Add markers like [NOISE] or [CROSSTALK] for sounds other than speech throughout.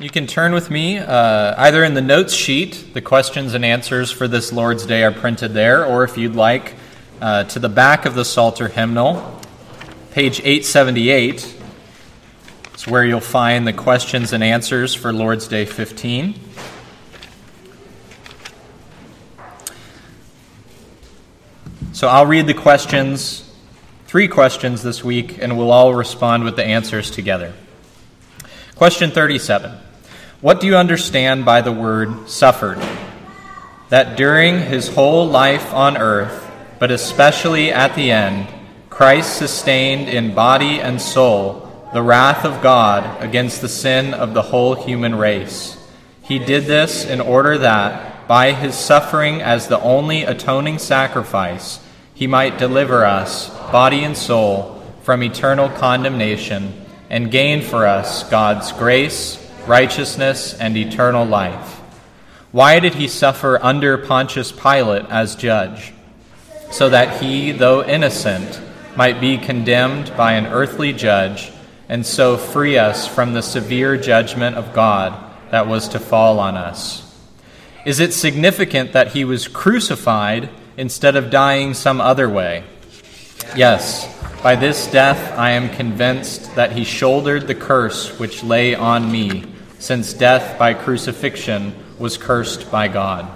You can turn with me uh, either in the notes sheet, the questions and answers for this Lord's Day are printed there, or if you'd like, uh, to the back of the Psalter hymnal, page 878. It's where you'll find the questions and answers for Lord's Day 15. So I'll read the questions, three questions this week, and we'll all respond with the answers together. Question 37 What do you understand by the word suffered? That during his whole life on earth, but especially at the end, Christ sustained in body and soul the wrath of God against the sin of the whole human race. He did this in order that, by his suffering as the only atoning sacrifice, he might deliver us, body and soul, from eternal condemnation and gain for us God's grace, righteousness, and eternal life. Why did he suffer under Pontius Pilate as judge? So that he, though innocent, might be condemned by an earthly judge, and so free us from the severe judgment of God that was to fall on us. Is it significant that he was crucified instead of dying some other way? Yes. By this death I am convinced that he shouldered the curse which lay on me, since death by crucifixion was cursed by God.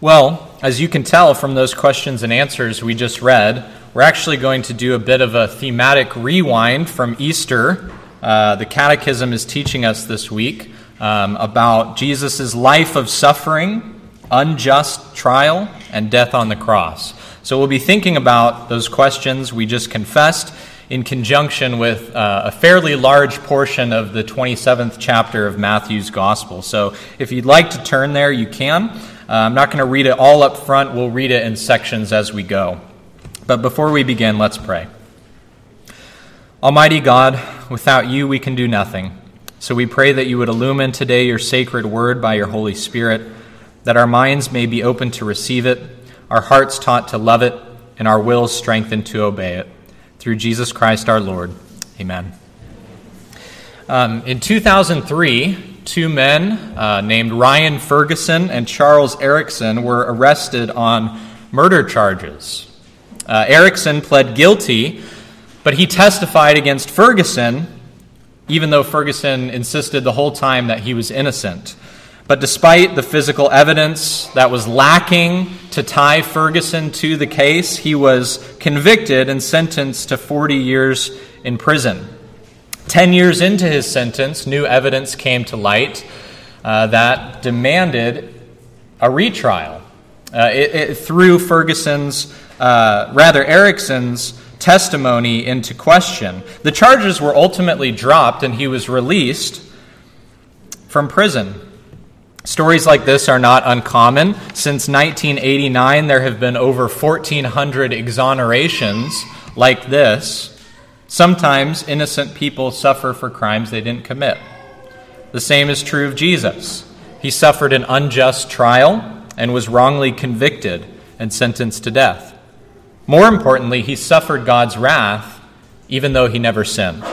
Well, as you can tell from those questions and answers we just read, we're actually going to do a bit of a thematic rewind from Easter. Uh, the Catechism is teaching us this week um, about Jesus' life of suffering, unjust trial, and death on the cross. So we'll be thinking about those questions we just confessed in conjunction with uh, a fairly large portion of the 27th chapter of Matthew's Gospel. So if you'd like to turn there, you can. Uh, I'm not going to read it all up front, we'll read it in sections as we go. But before we begin, let's pray. Almighty God, without you we can do nothing. So we pray that you would illumine today your sacred word by your Holy Spirit, that our minds may be open to receive it, our hearts taught to love it, and our wills strengthened to obey it. Through Jesus Christ our Lord. Amen. Um, in 2003, two men uh, named Ryan Ferguson and Charles Erickson were arrested on murder charges. Uh, Erickson pled guilty, but he testified against Ferguson even though Ferguson insisted the whole time that he was innocent. But despite the physical evidence that was lacking to tie Ferguson to the case, he was convicted and sentenced to 40 years in prison. Ten years into his sentence, new evidence came to light uh, that demanded a retrial. Uh, it, it threw Ferguson's, uh, rather, Erickson's testimony into question. The charges were ultimately dropped and he was released from prison. Stories like this are not uncommon. Since 1989, there have been over 1,400 exonerations like this. Sometimes innocent people suffer for crimes they didn't commit. The same is true of Jesus. He suffered an unjust trial and was wrongly convicted and sentenced to death. More importantly, he suffered God's wrath even though he never sinned.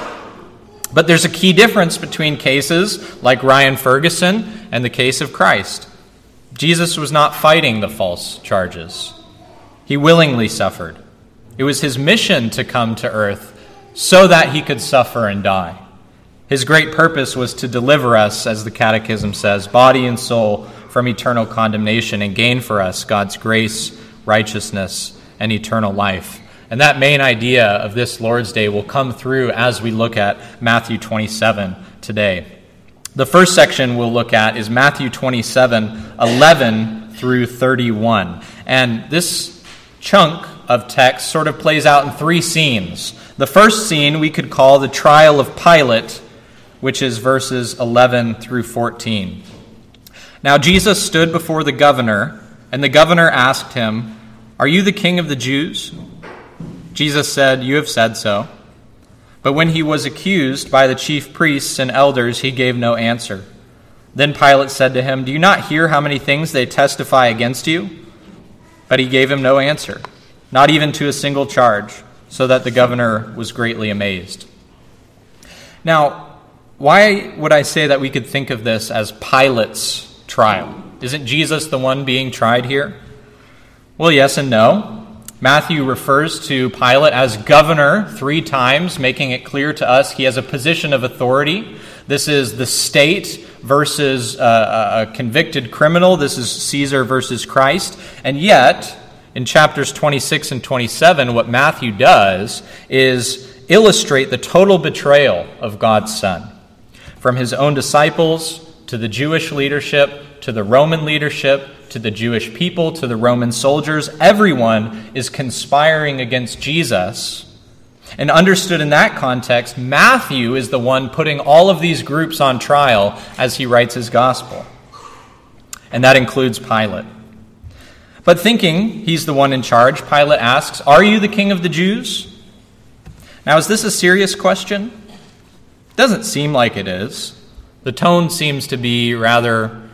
But there's a key difference between cases like Ryan Ferguson and the case of Christ. Jesus was not fighting the false charges, he willingly suffered. It was his mission to come to earth so that he could suffer and die. His great purpose was to deliver us, as the Catechism says, body and soul from eternal condemnation and gain for us God's grace, righteousness, and eternal life. And that main idea of this Lord's Day will come through as we look at Matthew 27 today. The first section we'll look at is Matthew 27 11 through 31. And this chunk of text sort of plays out in three scenes. The first scene we could call the trial of Pilate, which is verses 11 through 14. Now Jesus stood before the governor, and the governor asked him, are you the king of the Jews? Jesus said, You have said so. But when he was accused by the chief priests and elders, he gave no answer. Then Pilate said to him, Do you not hear how many things they testify against you? But he gave him no answer. not even to a single charge, so that the governor was greatly amazed. Now, why would I say that we could think of this as Pilate's trial? Isn't Jesus the one being tried here? Well, yes and no. Matthew refers to Pilate as governor three times, making it clear to us he has a position of authority. This is the state versus uh, a convicted criminal. This is Caesar versus Christ. And yet, in chapters 26 and 27, what Matthew does is illustrate the total betrayal of God's Son. From his own disciples to the Jewish leadership to the Roman leadership to the Jewish people to the Roman soldiers, everyone is conspiring against Jesus. And understood in that context, Matthew is the one putting all of these groups on trial as he writes his gospel. And that includes Pilate. But thinking he's the one in charge, Pilate asks, Are you the king of the Jews? Now, is this a serious question? Doesn't seem like it is. The tone seems to be rather,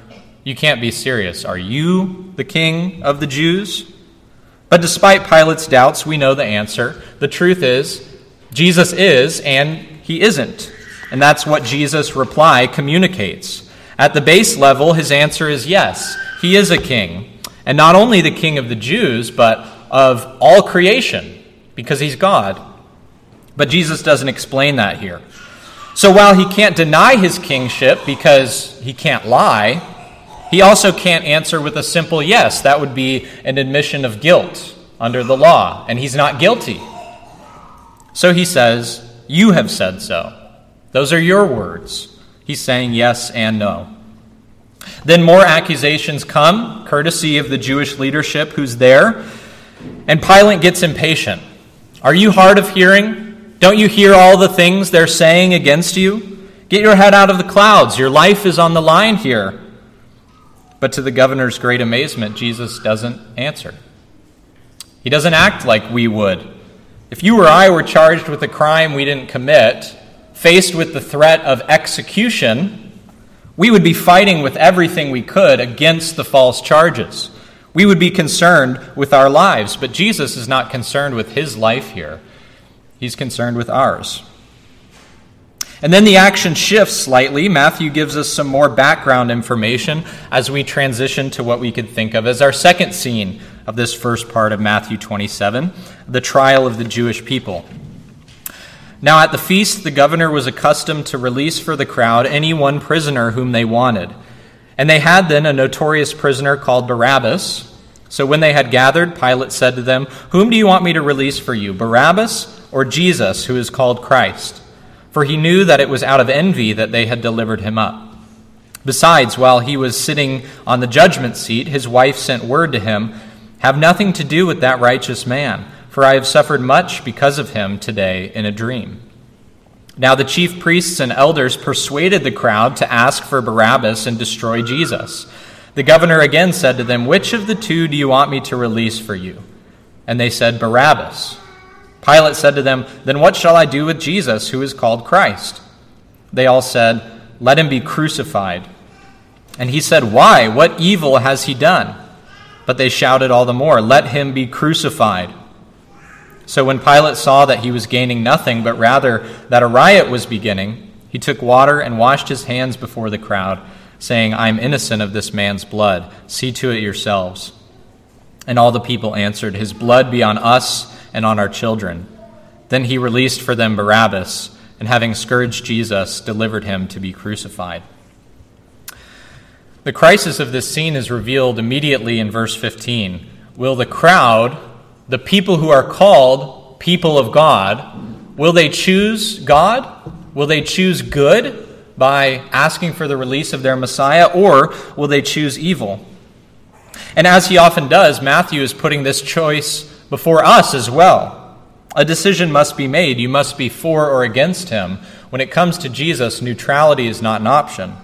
You can't be serious. Are you the king of the Jews? But despite Pilate's doubts, we know the answer. The truth is, Jesus is and he isn't. And that's what Jesus' reply communicates. At the base level, his answer is yes, he is a king and not only the king of the Jews, but of all creation, because he's God. But Jesus doesn't explain that here. So while he can't deny his kingship because he can't lie, he also can't answer with a simple yes. That would be an admission of guilt under the law, and he's not guilty. So he says, You have said so. Those are your words. He's saying yes and no. Then more accusations come, courtesy of the Jewish leadership who's there. And Pilate gets impatient. Are you hard of hearing? Don't you hear all the things they're saying against you? Get your head out of the clouds. Your life is on the line here. But to the governor's great amazement, Jesus doesn't answer. He doesn't act like we would. If you or I were charged with a crime we didn't commit, faced with the threat of execution, we would be fighting with everything we could against the false charges. We would be concerned with our lives, but Jesus is not concerned with his life here. He's concerned with ours. And then the action shifts slightly. Matthew gives us some more background information as we transition to what we could think of as our second scene of this first part of Matthew 27 the trial of the Jewish people. Now, at the feast, the governor was accustomed to release for the crowd any one prisoner whom they wanted. And they had then a notorious prisoner called Barabbas. So when they had gathered, Pilate said to them, Whom do you want me to release for you, Barabbas or Jesus, who is called Christ? For he knew that it was out of envy that they had delivered him up. Besides, while he was sitting on the judgment seat, his wife sent word to him, Have nothing to do with that righteous man for I have suffered much because of him today in a dream. Now the chief priests and elders persuaded the crowd to ask for Barabbas and destroy Jesus. The governor again said to them, Which of the two do you want me to release for you? And they said, Barabbas. Pilate said to them, Then what shall I do with Jesus, who is called Christ? They all said, Let him be crucified. And he said, Why? What evil has he done? But they shouted all the more, Let him be crucified. So when Pilate saw that he was gaining nothing, but rather that a riot was beginning, he took water and washed his hands before the crowd, saying, I am innocent of this man's blood. See to it yourselves. And all the people answered, His blood be on us and on our children. Then he released for them Barabbas, and having scourged Jesus, delivered him to be crucified. The crisis of this scene is revealed immediately in verse 15. Will the crowd the people who are called people of God, will they choose God? Will they choose good by asking for the release of their Messiah, or will they choose evil? And as he often does, Matthew is putting this choice before us as well. A decision must be made. You must be for or against him. When it comes to Jesus, neutrality is not an option.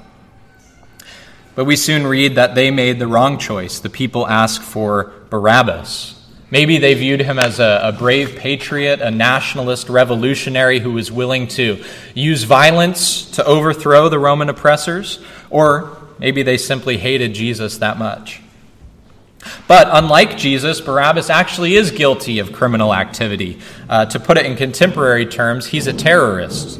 But we soon read that they made the wrong choice. The people ask for Barabbas. Maybe they viewed him as a, a, brave patriot, a nationalist revolutionary who was willing to use violence to overthrow the Roman oppressors, or maybe they simply hated Jesus that much. But unlike Jesus, Barabbas actually is guilty of criminal activity. Uh, to put it in contemporary terms, he's a terrorist.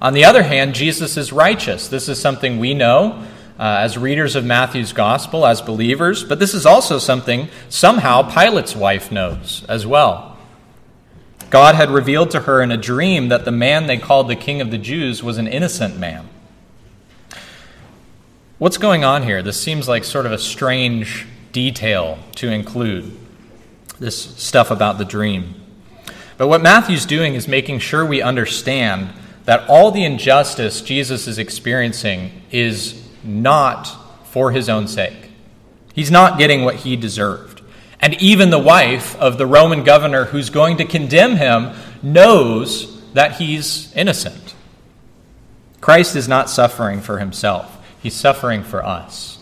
On the other hand, Jesus is righteous. This is something we know uh, as readers of Matthew's gospel, as believers, but this is also something somehow Pilate's wife knows as well. God had revealed to her in a dream that the man they called the king of the Jews was an innocent man. What's going on here? This seems like sort of a strange detail to include, this stuff about the dream. But what Matthew's doing is making sure we understand that all the injustice Jesus is experiencing is not for his own sake. He's not getting what he deserved. And even the wife of the Roman governor who's going to condemn him knows that he's innocent. Christ is not suffering for himself, he's suffering for us,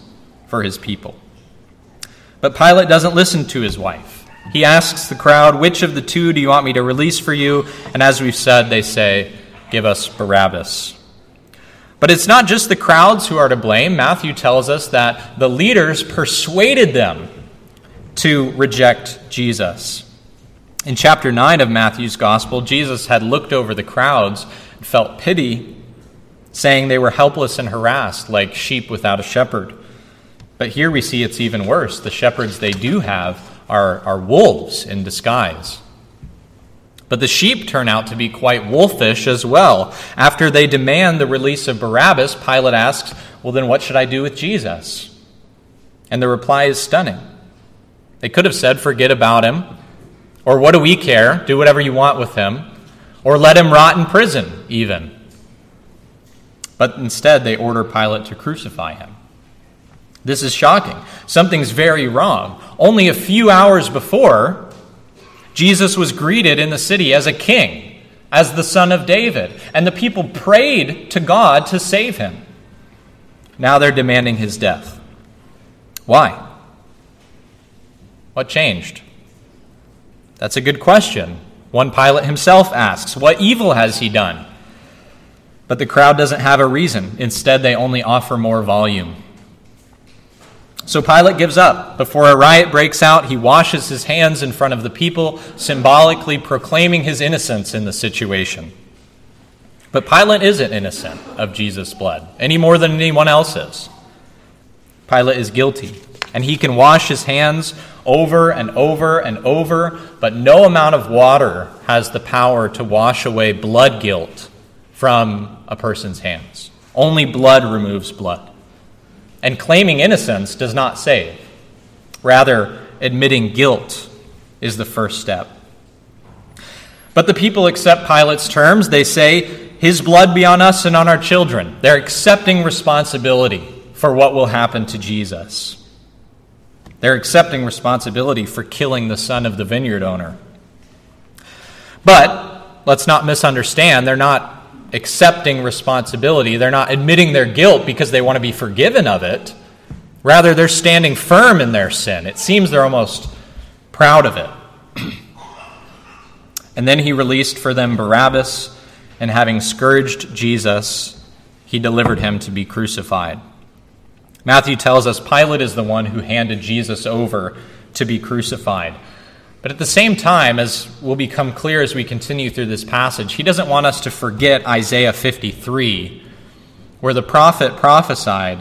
for his people. But Pilate doesn't listen to his wife. He asks the crowd, Which of the two do you want me to release for you? And as we've said, they say, Give us Barabbas. But it's not just the crowds who are to blame. Matthew tells us that the leaders persuaded them to reject Jesus. In chapter 9 of Matthew's gospel, Jesus had looked over the crowds and felt pity, saying they were helpless and harassed like sheep without a shepherd. But here we see it's even worse. The shepherds they do have are, are wolves in disguise. But the sheep turn out to be quite wolfish as well. After they demand the release of Barabbas, Pilate asks, Well, then what should I do with Jesus? And the reply is stunning. They could have said, Forget about him, or what do we care? Do whatever you want with him, or let him rot in prison, even. But instead, they order Pilate to crucify him. This is shocking. Something's very wrong. Only a few hours before, Jesus was greeted in the city as a king, as the son of David, and the people prayed to God to save him. Now they're demanding his death. Why? What changed? That's a good question. One Pilate himself asks, What evil has he done? But the crowd doesn't have a reason. Instead, they only offer more volume. So Pilate gives up. Before a riot breaks out, he washes his hands in front of the people, symbolically proclaiming his innocence in the situation. But Pilate isn't innocent of Jesus' blood, any more than anyone else is. Pilate is guilty, and he can wash his hands over and over and over, but no amount of water has the power to wash away blood guilt from a person's hands. Only blood removes blood. And claiming innocence does not save. Rather, admitting guilt is the first step. But the people accept Pilate's terms. They say, His blood be on us and on our children. They're accepting responsibility for what will happen to Jesus. They're accepting responsibility for killing the son of the vineyard owner. But let's not misunderstand, they're not accepting responsibility. They're not admitting their guilt because they want to be forgiven of it. Rather, they're standing firm in their sin. It seems they're almost proud of it. [CLEARS THROAT] and then he released for them Barabbas, and having scourged Jesus, he delivered him to be crucified. Matthew tells us Pilate is the one who handed Jesus over to be crucified. But at the same time, as will become clear as we continue through this passage, he doesn't want us to forget Isaiah 53, where the prophet prophesied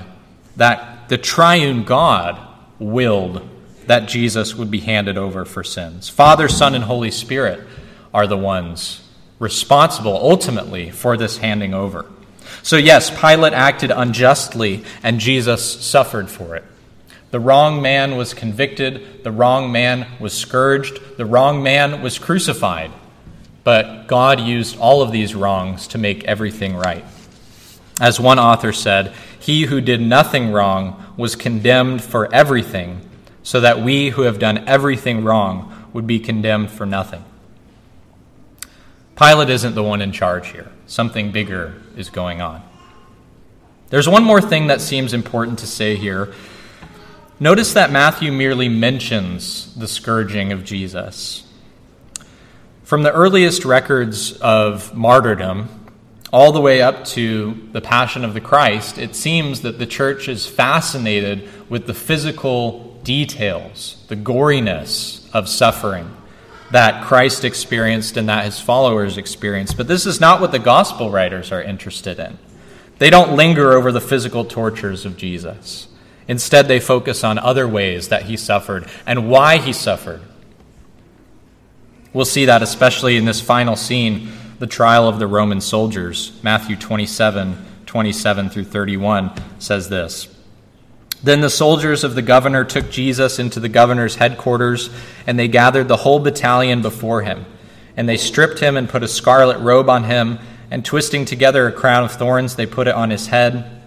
that the triune God willed that Jesus would be handed over for sins. Father, Son, and Holy Spirit are the ones responsible ultimately for this handing over. So, yes, Pilate acted unjustly, and Jesus suffered for it. The wrong man was convicted, the wrong man was scourged, the wrong man was crucified. But God used all of these wrongs to make everything right. As one author said, he who did nothing wrong was condemned for everything, so that we who have done everything wrong would be condemned for nothing. Pilate isn't the one in charge here. Something bigger is going on. There's one more thing that seems important to say here Notice that Matthew merely mentions the scourging of Jesus. From the earliest records of martyrdom all the way up to the Passion of the Christ, it seems that the church is fascinated with the physical details, the goriness of suffering that Christ experienced and that his followers experienced. But this is not what the gospel writers are interested in. They don't linger over the physical tortures of Jesus. Instead, they focus on other ways that he suffered and why he suffered. We'll see that especially in this final scene, the trial of the Roman soldiers. Matthew 27 27 through 31 says this. Then the soldiers of the governor took Jesus into the governor's headquarters, and they gathered the whole battalion before him. And they stripped him and put a scarlet robe on him, and twisting together a crown of thorns, they put it on his head,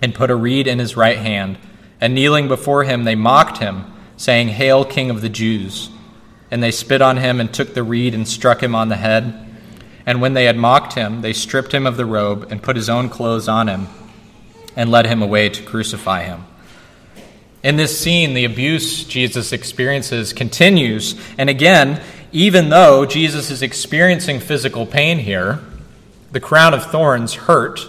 and put a reed in his right hand. And kneeling before him, they mocked him, saying, Hail, King of the Jews! And they spit on him, and took the reed, and struck him on the head. And when they had mocked him, they stripped him of the robe, and put his own clothes on him, and led him away to crucify him. In this scene, the abuse Jesus experiences continues. And again, even though Jesus is experiencing physical pain here, the crown of thorns hurt,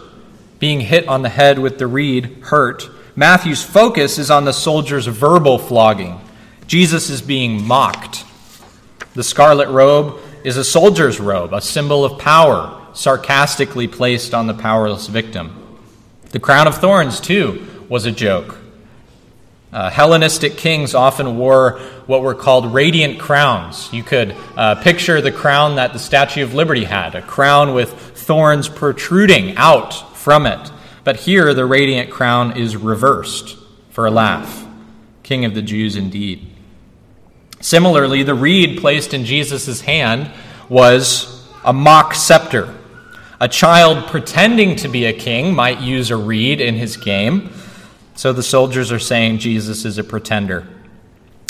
being hit on the head with the reed hurt. Matthew's focus is on the soldier's verbal flogging. Jesus is being mocked. The scarlet robe is a soldier's robe, a symbol of power, sarcastically placed on the powerless victim. The crown of thorns, too, was a joke. Uh, Hellenistic kings often wore what were called radiant crowns. You could uh, picture the crown that the Statue of Liberty had, a crown with thorns protruding out from it. But here, the radiant crown is reversed for a laugh. King of the Jews, indeed. Similarly, the reed placed in Jesus' hand was a mock scepter. A child pretending to be a king might use a reed in his game. So the soldiers are saying Jesus is a pretender.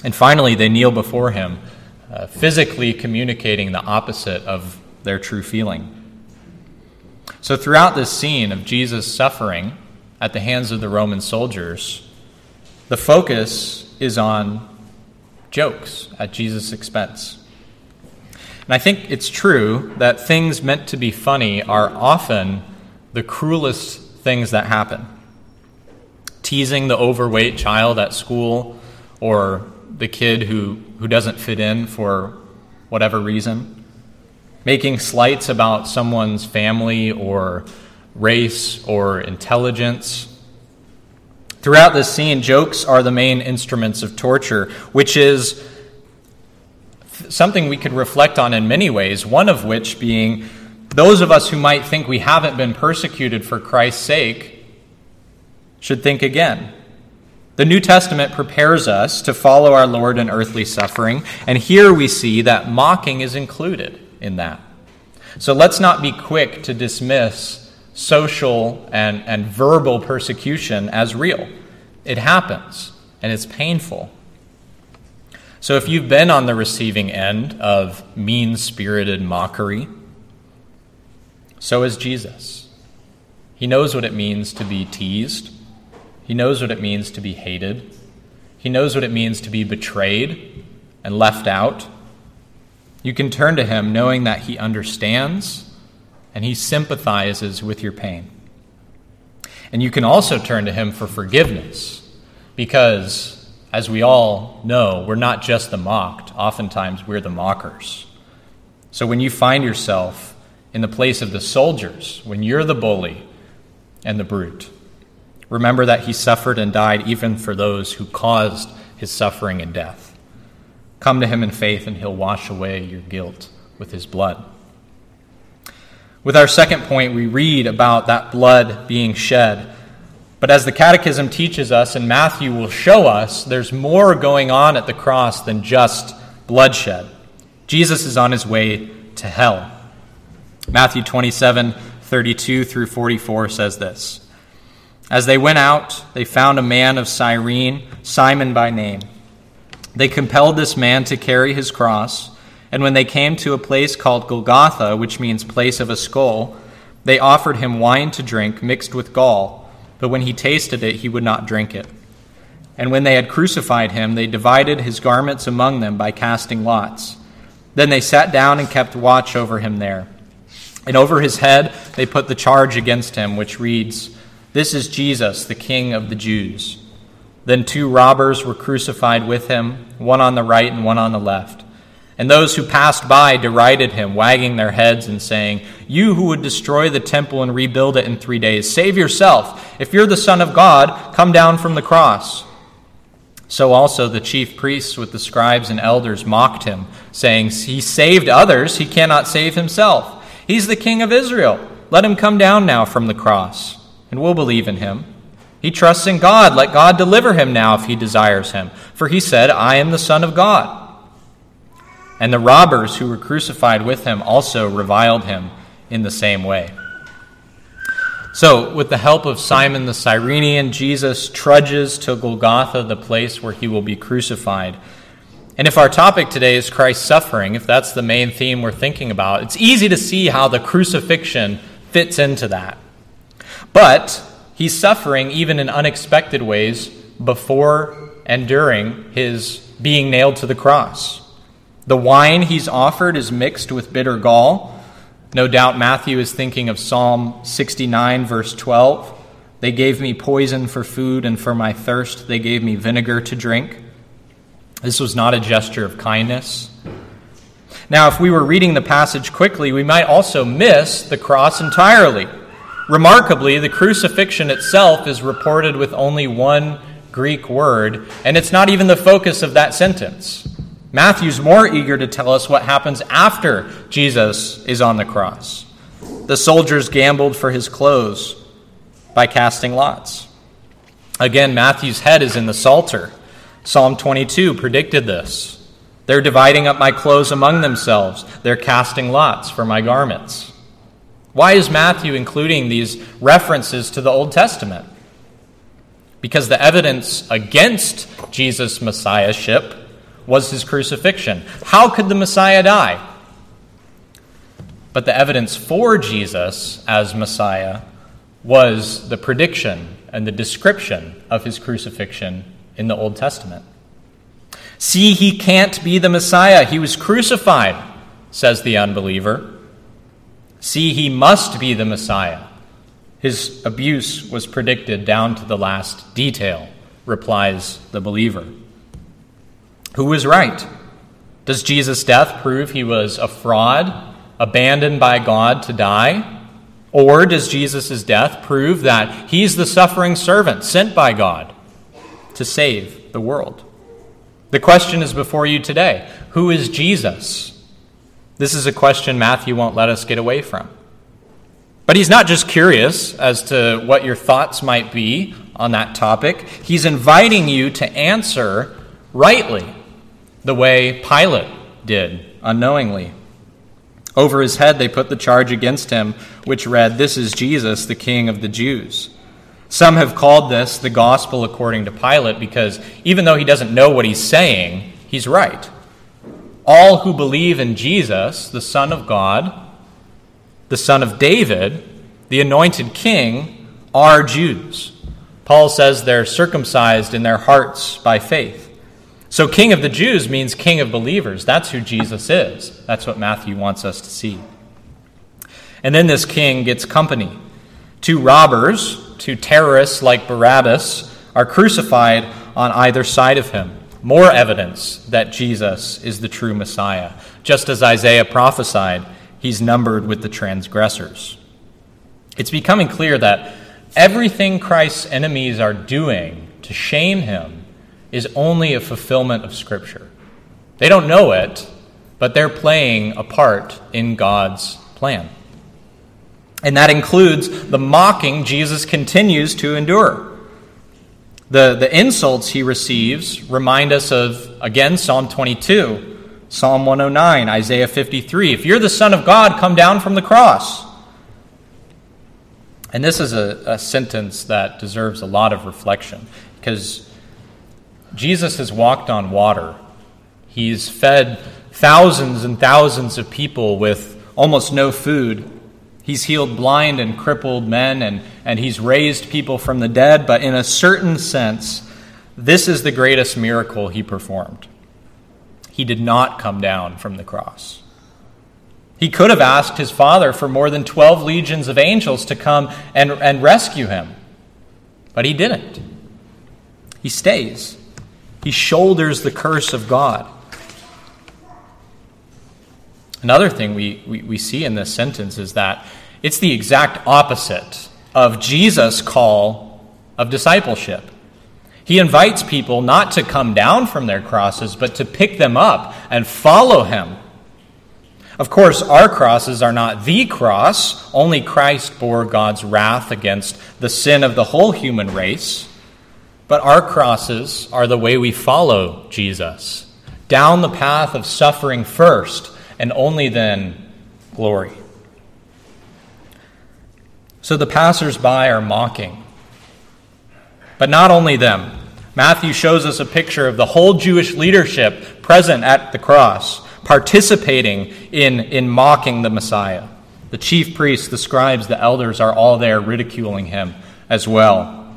And finally, they kneel before him, uh, physically communicating the opposite of their true feeling. So, throughout this scene of Jesus suffering at the hands of the Roman soldiers, the focus is on jokes at Jesus' expense. And I think it's true that things meant to be funny are often the cruelest things that happen teasing the overweight child at school or the kid who, who doesn't fit in for whatever reason, making slights about someone's family or race or intelligence. Throughout this scene, jokes are the main instruments of torture, which is something we could reflect on in many ways, one of which being those of us who might think we haven't been persecuted for Christ's sake should think again. The New Testament prepares us to follow our Lord in earthly suffering, and here we see that mocking is included in that. So let's not be quick to dismiss social and, and verbal persecution as real. It happens, and it's painful. So if you've been on the receiving end of mean spirited mockery, so is Jesus. He knows what it means to be teased. He knows what it means to be hated. He knows what it means to be betrayed and left out. You can turn to him knowing that he understands and he sympathizes with your pain. And you can also turn to him for forgiveness because, as we all know, we're not just the mocked, oftentimes we're the mockers. So when you find yourself in the place of the soldiers, when you're the bully and the brute, Remember that he suffered and died even for those who caused his suffering and death. Come to him in faith, and he'll wash away your guilt with his blood. With our second point, we read about that blood being shed. But as the Catechism teaches us, and Matthew will show us, there's more going on at the cross than just bloodshed. Jesus is on his way to hell. Matthew 27 32 through 44 says this. As they went out, they found a man of Cyrene, Simon by name. They compelled this man to carry his cross, and when they came to a place called Golgotha, which means place of a skull, they offered him wine to drink mixed with gall, but when he tasted it, he would not drink it. And when they had crucified him, they divided his garments among them by casting lots. Then they sat down and kept watch over him there. And over his head they put the charge against him, which reads, this is Jesus, the King of the Jews. Then two robbers were crucified with him, one on the right and one on the left. And those who passed by derided him, wagging their heads and saying, You who would destroy the temple and rebuild it in three days, save yourself. If you're the Son of God, come down from the cross. So also the chief priests with the scribes and elders mocked him, saying, He saved others, he cannot save himself. He's the king of Israel. Let him come down now from the cross, and we'll believe in him. He trusts in God. Let God deliver him now if he desires him. For he said, I am the Son of God. And the robbers who were crucified with him also reviled him in the same way. So, with the help of Simon the Cyrenian, Jesus trudges to Golgotha, the place where he will be crucified. And if our topic today is Christ's suffering, if that's the main theme we're thinking about, it's easy to see how the crucifixion fits into that. But He's suffering even in unexpected ways before and during his being nailed to the cross. The wine he's offered is mixed with bitter gall. No doubt Matthew is thinking of Psalm 69, verse 12. They gave me poison for food, and for my thirst, they gave me vinegar to drink. This was not a gesture of kindness. Now, if we were reading the passage quickly, we might also miss the cross entirely. Remarkably, the crucifixion itself is reported with only one Greek word, and it's not even the focus of that sentence. Matthew's more eager to tell us what happens after Jesus is on the cross. The soldiers gambled for his clothes by casting lots. Again, Matthew's head is in the Psalter. Psalm 22 predicted this. They're dividing up my clothes among themselves, they're casting lots for my garments. Why is Matthew including these references to the Old Testament? Because the evidence against Jesus' messiahship was his crucifixion. How could the Messiah die? But the evidence for Jesus as Messiah was the prediction and the description of his crucifixion in the Old Testament. See, he can't be the Messiah. He was crucified, says the unbeliever. See, he must be the Messiah. His abuse was predicted down to the last detail, replies the believer. Who was right? Does Jesus' death prove he was a fraud, abandoned by God to die? Or does Jesus' death prove that he's the suffering servant sent by God to save the world? The question is before you today Who is Jesus? This is a question Matthew won't let us get away from. But he's not just curious as to what your thoughts might be on that topic, he's inviting you to answer rightly the way Pilate did, unknowingly. Over his head, they put the charge against him, which read, This is Jesus, the King of the Jews. Some have called this the gospel according to Pilate because even though he doesn't know what he's saying, he's right all who believe in Jesus, the Son of God, the Son of David, the anointed king, are Jews. Paul says they're circumcised in their hearts by faith. So, King of the Jews means King of believers. That's who Jesus is. That's what Matthew wants us to see. And then this king gets company. Two robbers, two terrorists like Barabbas, are crucified on either side of him more evidence that Jesus is the true Messiah. Just as Isaiah prophesied, he's numbered with the transgressors. It's becoming clear that everything Christ's enemies are doing to shame him is only a fulfillment of Scripture. They don't know it, but they're playing a part in God's plan. And that includes the mocking Jesus continues to endure. The, the insults he receives remind us of, again, Psalm 22, Psalm 109, Isaiah 53. If you're the Son of God, come down from the cross. And this is a, a sentence that deserves a lot of reflection because Jesus has walked on water. He's fed thousands and thousands of people with almost no food. He's healed blind and crippled men, and, and he's raised people from the dead, but in a certain sense, this is the greatest miracle he performed. He did not come down from the cross. He could have asked his father for more than 12 legions of angels to come and, and rescue him, but he didn't. He stays. He shoulders the curse of God. Another thing we, we, we, see in this sentence is that it's the exact opposite of Jesus' call of discipleship. He invites people not to come down from their crosses, but to pick them up and follow him. Of course, our crosses are not the cross. Only Christ bore God's wrath against the sin of the whole human race. But our crosses are the way we follow Jesus, down the path of suffering first and only then glory. So the passersby are mocking. But not only them. Matthew shows us a picture of the whole Jewish leadership present at the cross, participating in, in mocking the Messiah. The chief priests, the scribes, the elders are all there ridiculing him as well.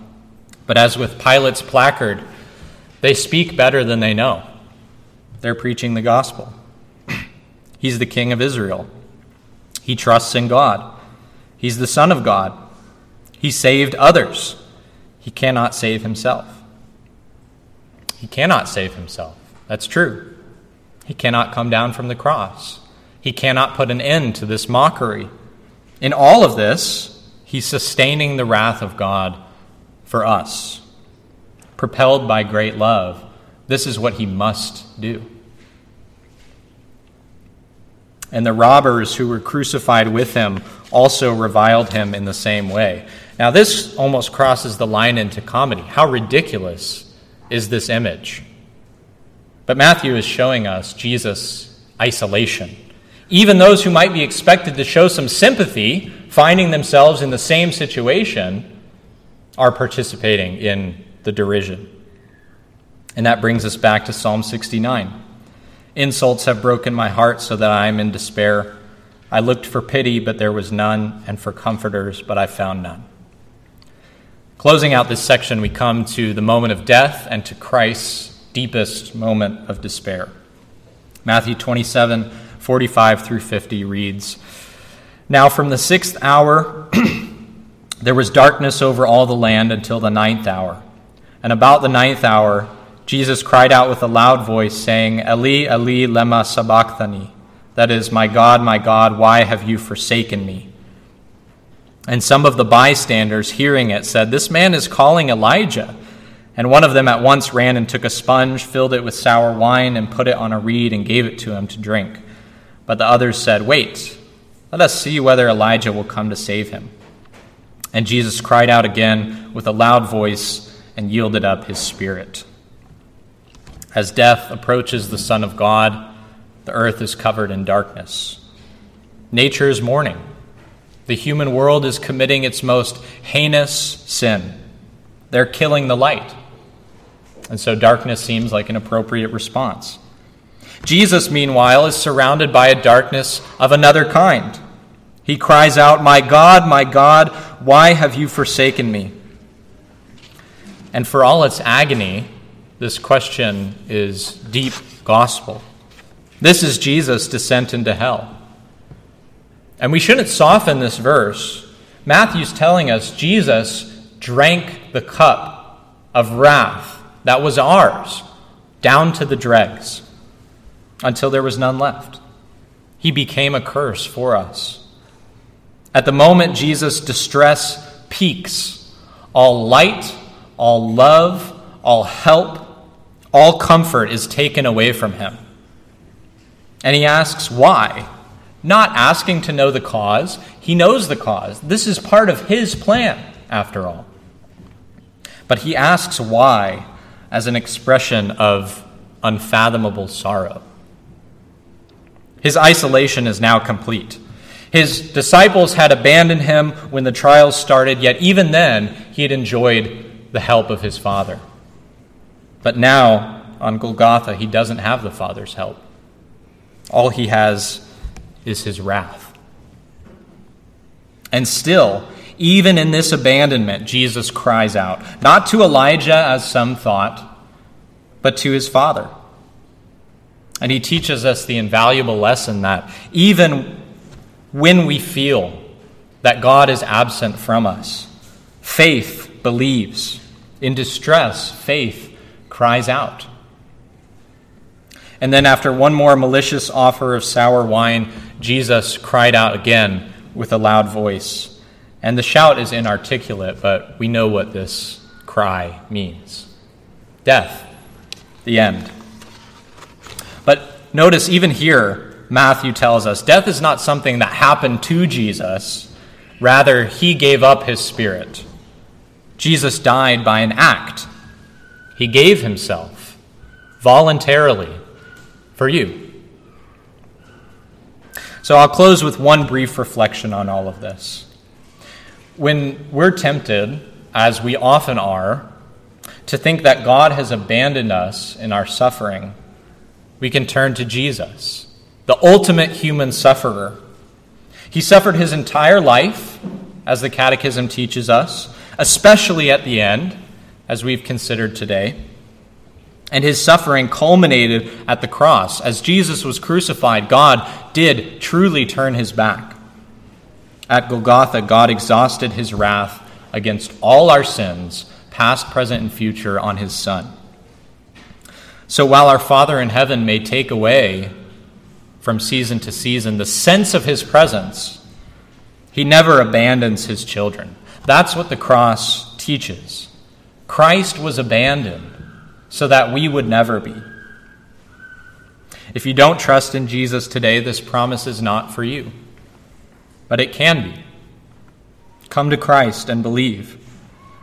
But as with Pilate's placard, they speak better than they know. They're preaching the gospel. [CLEARS THROAT] He's the King of Israel. He trusts in God. He's the Son of God. He saved others. He cannot save himself. He cannot save himself. That's true. He cannot come down from the cross. He cannot put an end to this mockery. In all of this, he's sustaining the wrath of God for us. Propelled by great love, this is what he must do and the robbers who were crucified with him also reviled him in the same way. Now, this almost crosses the line into comedy. How ridiculous is this image? But Matthew is showing us Jesus' isolation. Even those who might be expected to show some sympathy, finding themselves in the same situation, are participating in the derision. And that brings us back to Psalm 69. Insults have broken my heart so that I am in despair. I looked for pity, but there was none, and for comforters, but I found none. Closing out this section, we come to the moment of death and to Christ's deepest moment of despair. Matthew 27 45 through 50 reads Now from the sixth hour [CLEARS THROAT] there was darkness over all the land until the ninth hour. And about the ninth hour, Jesus cried out with a loud voice, saying, Eli, Eli, lema sabachthani. That is, My God, my God, why have you forsaken me? And some of the bystanders, hearing it, said, This man is calling Elijah. And one of them at once ran and took a sponge, filled it with sour wine, and put it on a reed, and gave it to him to drink. But the others said, Wait, let us see whether Elijah will come to save him. And Jesus cried out again with a loud voice and yielded up his spirit. As death approaches the Son of God, the earth is covered in darkness. Nature is mourning. The human world is committing its most heinous sin. They're killing the light. And so darkness seems like an appropriate response. Jesus, meanwhile, is surrounded by a darkness of another kind. He cries out, My God, my God, why have you forsaken me? And for all its agony, this question is deep gospel. This is Jesus' descent into hell. And we shouldn't soften this verse. Matthew's telling us Jesus drank the cup of wrath that was ours down to the dregs until there was none left. He became a curse for us. At the moment Jesus' distress peaks, all light, all love, all help, all comfort is taken away from him. And he asks why. Not asking to know the cause, he knows the cause. This is part of his plan, after all. But he asks why as an expression of unfathomable sorrow. His isolation is now complete. His disciples had abandoned him when the trials started, yet even then he had enjoyed the help of his Father. But now, on Golgotha, he doesn't have the Father's help. All he has is his wrath. And still, even in this abandonment, Jesus cries out, not to Elijah, as some thought, but to his Father. And he teaches us the invaluable lesson that even when we feel that God is absent from us, faith believes In distress, faith cries out. And then, after one more malicious offer of sour wine, Jesus cried out again with a loud voice. And the shout is inarticulate, but we know what this cry means death, the end. But notice, even here, Matthew tells us death is not something that happened to Jesus, rather, he gave up his spirit. Jesus died by an act, he gave himself voluntarily for you. So I'll close with one brief reflection on all of this. When we're tempted, as we often are, to think that God has abandoned us in our suffering, we can turn to Jesus, the ultimate human sufferer. He suffered his entire life, as the Catechism teaches us, especially at the end, as we've considered today. And his suffering culminated at the cross. As Jesus was crucified, God did truly turn his back. At Golgotha, God exhausted his wrath against all our sins, past, present, and future, on his Son. So while our Father in heaven may take away from season to season the sense of his presence, he never abandons his children. That's what the cross teaches. Christ was abandoned so that we would never be. If you don't trust in Jesus today, this promise is not for you, but it can be. Come to Christ and believe.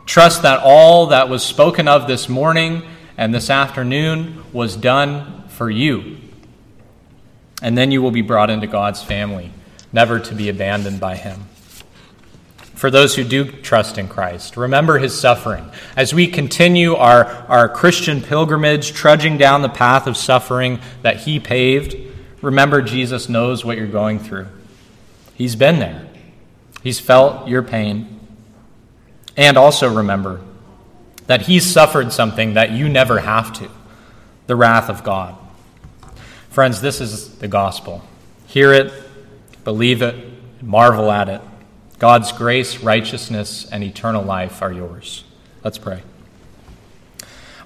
Trust that all that was spoken of this morning and this afternoon was done for you. And then you will be brought into God's family, never to be abandoned by Him for those who do trust in Christ. Remember his suffering. As we continue our, our Christian pilgrimage, trudging down the path of suffering that he paved, remember Jesus knows what you're going through. He's been there, he's felt your pain. And also remember that he's suffered something that you never have to the wrath of God. Friends, this is the gospel. Hear it, believe it, marvel at it. God's grace, righteousness, and eternal life are yours. Let's pray.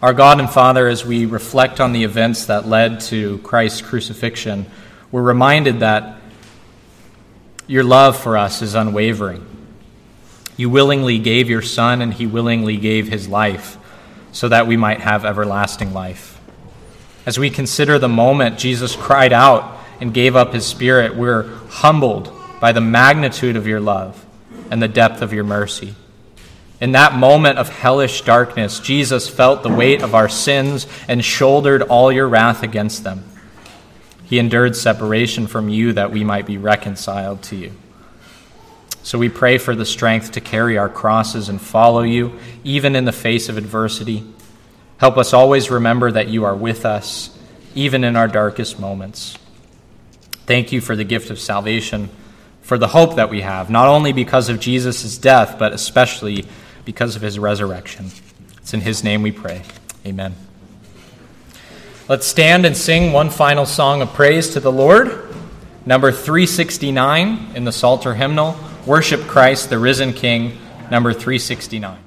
Our God and Father, as we reflect on the events that led to Christ's crucifixion, we're reminded that your love for us is unwavering. You willingly gave your Son, and He willingly gave His life so that we might have everlasting life. As we consider the moment Jesus cried out and gave up His Spirit, we're humbled by the magnitude of your love and the depth of your mercy. In that moment of hellish darkness, Jesus felt the weight of our sins and shouldered all your wrath against them. He endured separation from you that we might be reconciled to you. So we pray for the strength to carry our crosses and follow you, even in the face of adversity. Help us always remember that you are with us, even in our darkest moments. Thank you for the gift of salvation for the hope that we have, not only because of Jesus' death, but especially because of his resurrection. It's in his name we pray. Amen. Let's stand and sing one final song of praise to the Lord. Number 369 in the Psalter hymnal Worship Christ, the risen King, number 369.